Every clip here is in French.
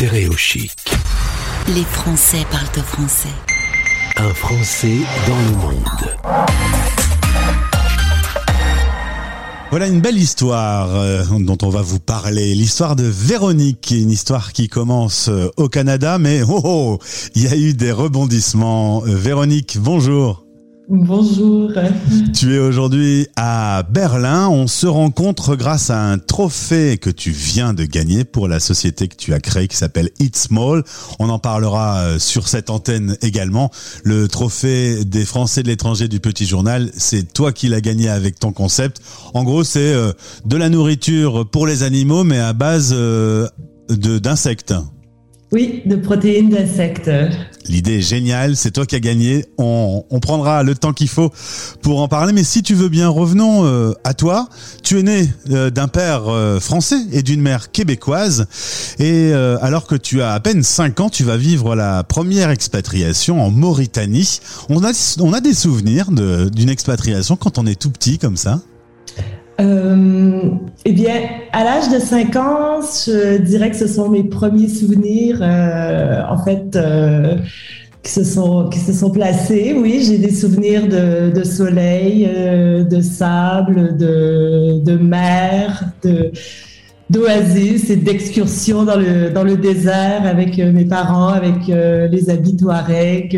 Stéréo chic. Les Français parlent au français. Un Français dans le monde. Voilà une belle histoire euh, dont on va vous parler. L'histoire de Véronique, une histoire qui commence euh, au Canada, mais oh, oh, il y a eu des rebondissements. Euh, Véronique, bonjour. Bonjour. Tu es aujourd'hui à Berlin. On se rencontre grâce à un trophée que tu viens de gagner pour la société que tu as créée qui s'appelle Eat Small. On en parlera euh, sur cette antenne également. Le trophée des Français de l'étranger du Petit Journal, c'est toi qui l'as gagné avec ton concept. En gros, c'est euh, de la nourriture pour les animaux, mais à base euh, d'insectes. Oui, de protéines d'insectes. L'idée est géniale, c'est toi qui as gagné. On, prendra le temps qu'il faut pour en parler. Mais si tu veux bien, revenons euh, à toi. Tu es né euh, d'un père euh, français et d'une mère québécoise. Et alors que tu as à peine 5 ans, tu vas vivre la première expatriation en Mauritanie. On a, on a des souvenirs d'une expatriation quand on est tout petit comme ça? Eh bien, à l'âge de 5 ans, je dirais que ce sont mes premiers souvenirs, euh, en fait, euh, qui, se sont, qui se sont placés. Oui, j'ai des souvenirs de, de soleil, euh, de sable, de, de mer, de d'oasis et d'excursions dans le, dans le désert avec euh, mes parents, avec les habits touaregs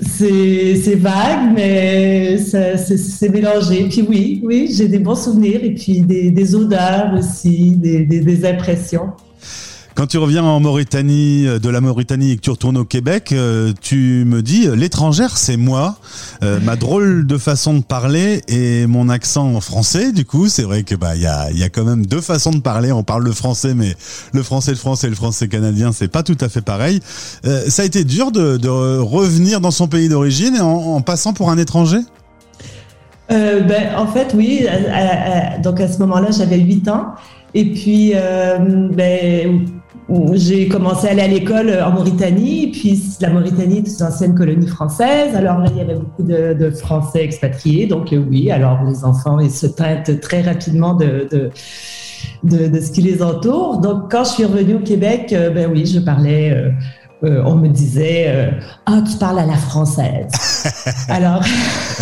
c'est vague, mais c'est mélangé. Puis oui, oui, j'ai des bons souvenirs et puis des, odeurs aussi, des impressions. Quand tu reviens en Mauritanie, euh, de la Mauritanie et que tu retournes au Québec, euh, tu me dis l'étrangère c'est moi, euh, ma drôle de façon de parler et mon accent français. Du coup, c'est vrai que bah il y a, y a quand même deux façons de parler. On parle le français, mais le français le français et le français canadien c'est pas tout à fait pareil. ça a été dur de, de revenir dans son pays d'origine en, passant pour un étranger? Euh, ben, en fait, oui. donc à ce moment-là, j'avais 8 ans. Et puis, euh, ben, j'ai commencé à aller à l'école en Mauritanie, puis la Mauritanie est une ancienne colonie française. Alors il y avait beaucoup de, Français expatriés, donc euh, oui. Alors les enfants, ils se teintent très rapidement de, de de, ce qui les entoure. Donc, quand je suis revenue au Québec, euh, ben oui, je parlais on me disait euh, ah tu parles à la française alors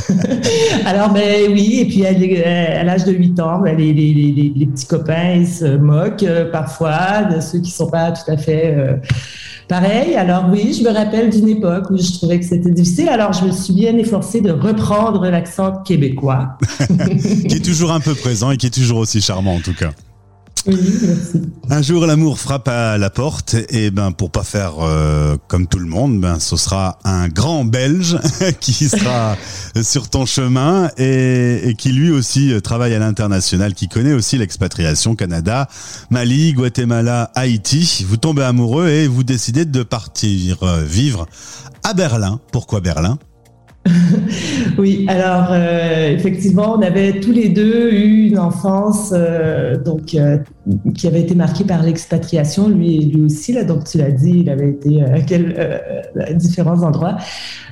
alors ben oui et puis à, l'âge de 8 ans ben, les, petits copains se moquent euh, parfois de ceux qui sont pas tout à fait pareils. Alors oui je me rappelle d'une époque où je trouvais que c'était difficile. Alors je me suis bien efforcée de reprendre l'accent québécois. Qui est toujours un peu présent et qui est toujours aussi charmant en tout cas Un jour, l'amour frappe à la porte et ben pour pas faire euh, comme tout le monde, ben ce sera un grand Belge qui sera sur ton chemin et, qui lui aussi travaille à l'international, qui connaît aussi l'expatriation Canada, Mali, Guatemala, Haïti. Vous tombez amoureux et vous décidez de partir vivre à Berlin. Pourquoi Berlin? oui, alors euh, effectivement, on avait tous les deux eu une enfance euh, donc euh, qui avait été marquée par l'expatriation, lui lui aussi là. Donc tu l'as dit, il avait été à, différents endroits.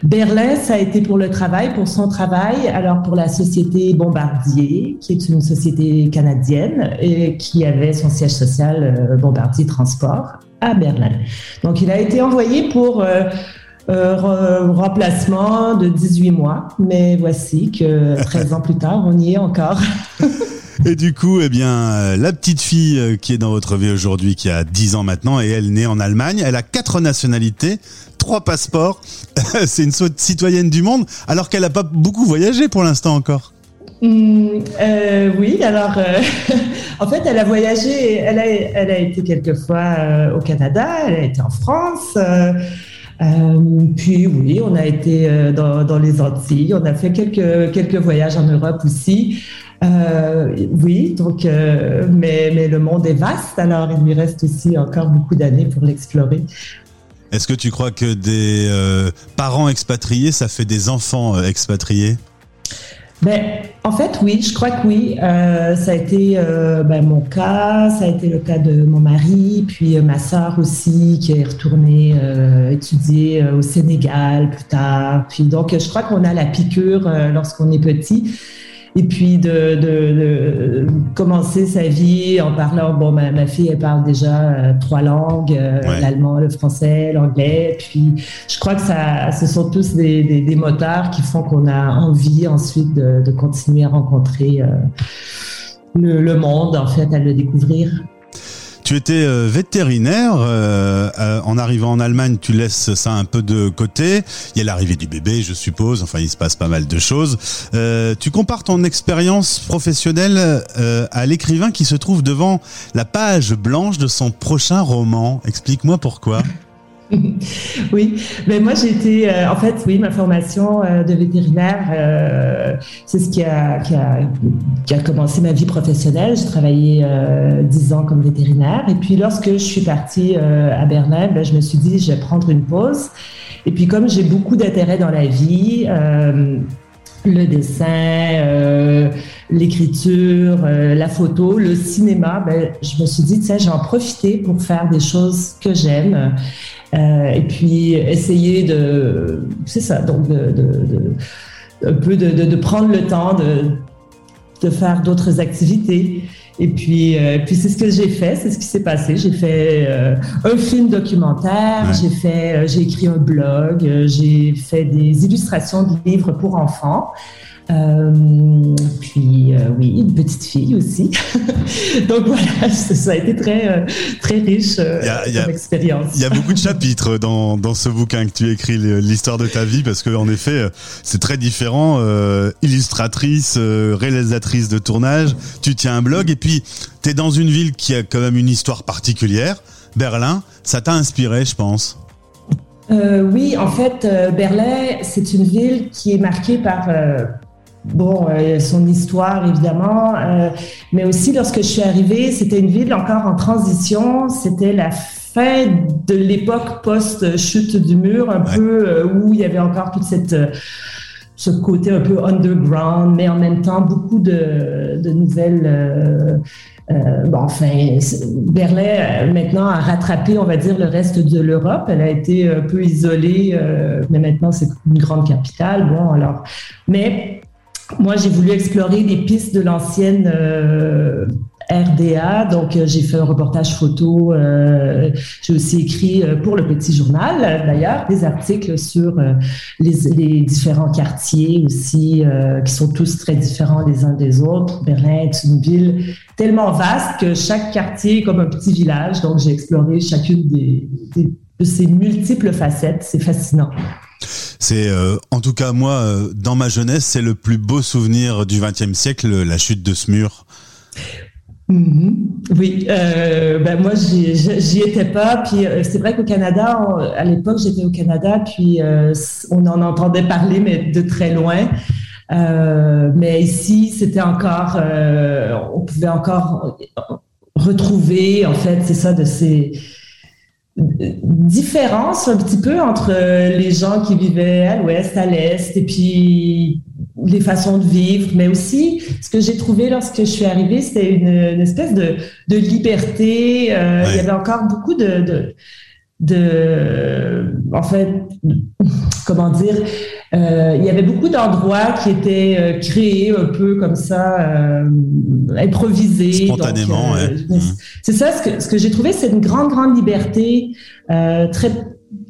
Berlin, ça a été pour le travail, pour son travail. Alors pour la société Bombardier, qui est une société canadienne et qui avait son siège social Bombardier Transport à Berlin. Donc il a été envoyé pour euh, remplacement de 18 mois, mais voici que 13 ans plus tard, on y est encore. Et du coup, eh bien, euh, la petite fille euh, qui est dans votre vie aujourd'hui, qui a 10 ans maintenant, et elle naît en Allemagne, elle a quatre nationalités, trois passeports. C'est une citoyenne du monde, alors qu'elle n'a pas beaucoup voyagé pour l'instant encore. Mmh, euh, oui, alors en fait, elle a voyagé, elle a, elle a été quelques fois au Canada, elle a été en France. Euh, puis oui, on a été euh, dans, les Antilles, on a fait quelques, quelques voyages en Europe aussi. Euh, oui, donc, mais, mais le monde est vaste, alors il lui reste aussi encore beaucoup d'années pour l'explorer. Est-ce que tu crois que des parents expatriés, ça fait des enfants expatriés? Ben, en fait, oui, je crois que oui. Euh, ça a été euh, ben, mon cas, ça a été le cas de mon mari, puis euh, ma sœur aussi, qui est retournée étudier au Sénégal plus tard. Puis donc, je crois qu'on a la piqûre lorsqu'on est petit. Et puis de, de, commencer sa vie en parlant. Bon, ma, ma fille, elle parle déjà euh, trois langues euh, l'allemand, le français, l'anglais. Puis, je crois que ça, ce sont tous des, des, des moteurs qui font qu'on a envie ensuite de, de continuer à rencontrer euh, le, le monde, en fait, à le découvrir. Tu étais euh, vétérinaire. Euh, euh, en arrivant en Allemagne, tu laisses ça un peu de côté. Il y a l'arrivée du bébé, je suppose. Enfin, il se passe pas mal de choses. tu compares ton expérience professionnelle à l'écrivain qui se trouve devant la page blanche de son prochain roman. Explique-moi pourquoi. oui, mais moi j'ai été, euh, en fait, oui, ma formation euh, de vétérinaire, euh, c'est ce qui a, qui a, qui, a, commencé ma vie professionnelle. J'ai travaillé dix ans comme vétérinaire, et puis lorsque je suis partie à Berlin, ben, je me suis dit, je vais prendre une pause. Et puis comme j'ai beaucoup d'intérêt dans la vie, le dessin, l'écriture, la photo, le cinéma, ben, je me suis dit, tiens, j'ai en profiter pour faire des choses que j'aime. Euh, et puis essayer de, c'est ça, donc de, de, un peu de, prendre le temps de, de faire d'autres activités. Et puis, euh, puis c'est ce que j'ai fait, c'est ce qui s'est passé. J'ai fait euh, un film documentaire, j'ai fait, j'ai écrit un blog, j'ai fait des illustrations de livres pour enfants. Euh, puis euh, oui, une petite fille aussi. Donc voilà, ça a été très euh, très riche comme expérience. Il y a beaucoup de chapitres dans, dans ce bouquin que tu écris l'histoire de ta vie parce que en effet c'est très différent. illustratrice, réalisatrice de tournage, tu tiens un blog et puis tu es dans une ville qui a quand même une histoire particulière, Berlin. Ça t'a inspiré, je pense. oui, en fait, Berlin, c'est une ville qui est marquée par bon, euh, son histoire évidemment, euh, mais aussi lorsque je suis arrivée, c'était une ville encore en transition, c'était la fin de l'époque post-chute du mur, un peu euh, où il y avait encore toute cette ce côté un peu underground, mais en même temps beaucoup de, de nouvelles. bon, enfin, Berlin maintenant a rattrapé, on va dire, le reste de l'Europe. Elle a été un peu isolée, mais maintenant c'est une grande capitale. Bon, alors, mais moi, j'ai voulu explorer des pistes de l'ancienne euh, RDA. Donc, euh, j'ai fait un reportage photo. Euh, j'ai aussi écrit pour le Petit Journal, d'ailleurs, des articles sur les, différents quartiers aussi, qui sont tous très différents les uns des autres. Berlin est une ville tellement vaste que chaque quartier est comme un petit village. Donc, j'ai exploré chacune de ces multiples facettes. C'est fascinant. C'est euh, en tout cas moi euh, dans ma jeunesse, c'est le plus beau souvenir du XXe siècle, la chute de ce mur. Mm-hmm. Oui, euh, ben moi j'y étais pas. Puis c'est vrai qu'au Canada, à l'époque j'étais au Canada, puis on en entendait parler mais de très loin. mais ici c'était encore, on pouvait encore retrouver en fait, c'est ça de ces différence un petit peu entre les gens qui vivaient à l'ouest, à l'est, et puis les façons de vivre, mais aussi ce que j'ai trouvé lorsque je suis arrivée, c'était une, espèce de, de liberté. Euh, il y avait encore beaucoup de, de, de en fait, comment dire, euh, il y avait beaucoup d'endroits qui étaient euh, créés un peu comme ça, euh, improvisés. Spontanément, euh, C'est ça, ce que, ce que j'ai trouvé, c'est une grande, grande liberté, très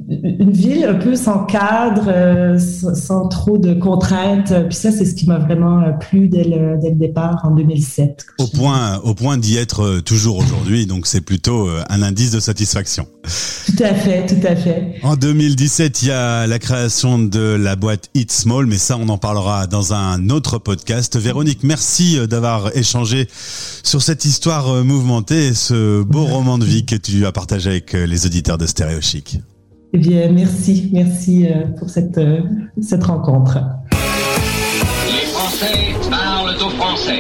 une ville un peu sans cadre, euh, sans, trop de contraintes. Puis ça, c'est ce qui m'a vraiment euh, plu dès le, dès le, départ en 2007. Au point, au point d'y être euh, toujours aujourd'hui, donc c'est plutôt un indice de satisfaction. Tout à fait, tout à fait. En 2017, il y a la création de la boîte Eat Small, mais ça, on en parlera dans un autre podcast. Véronique, merci d'avoir échangé sur cette histoire mouvementée et ce beau roman de vie que tu as partagé avec les auditeurs de Stéréo Chic. Eh bien, merci, merci euh, pour cette, euh, cette rencontre. Les Français parlent aux Français.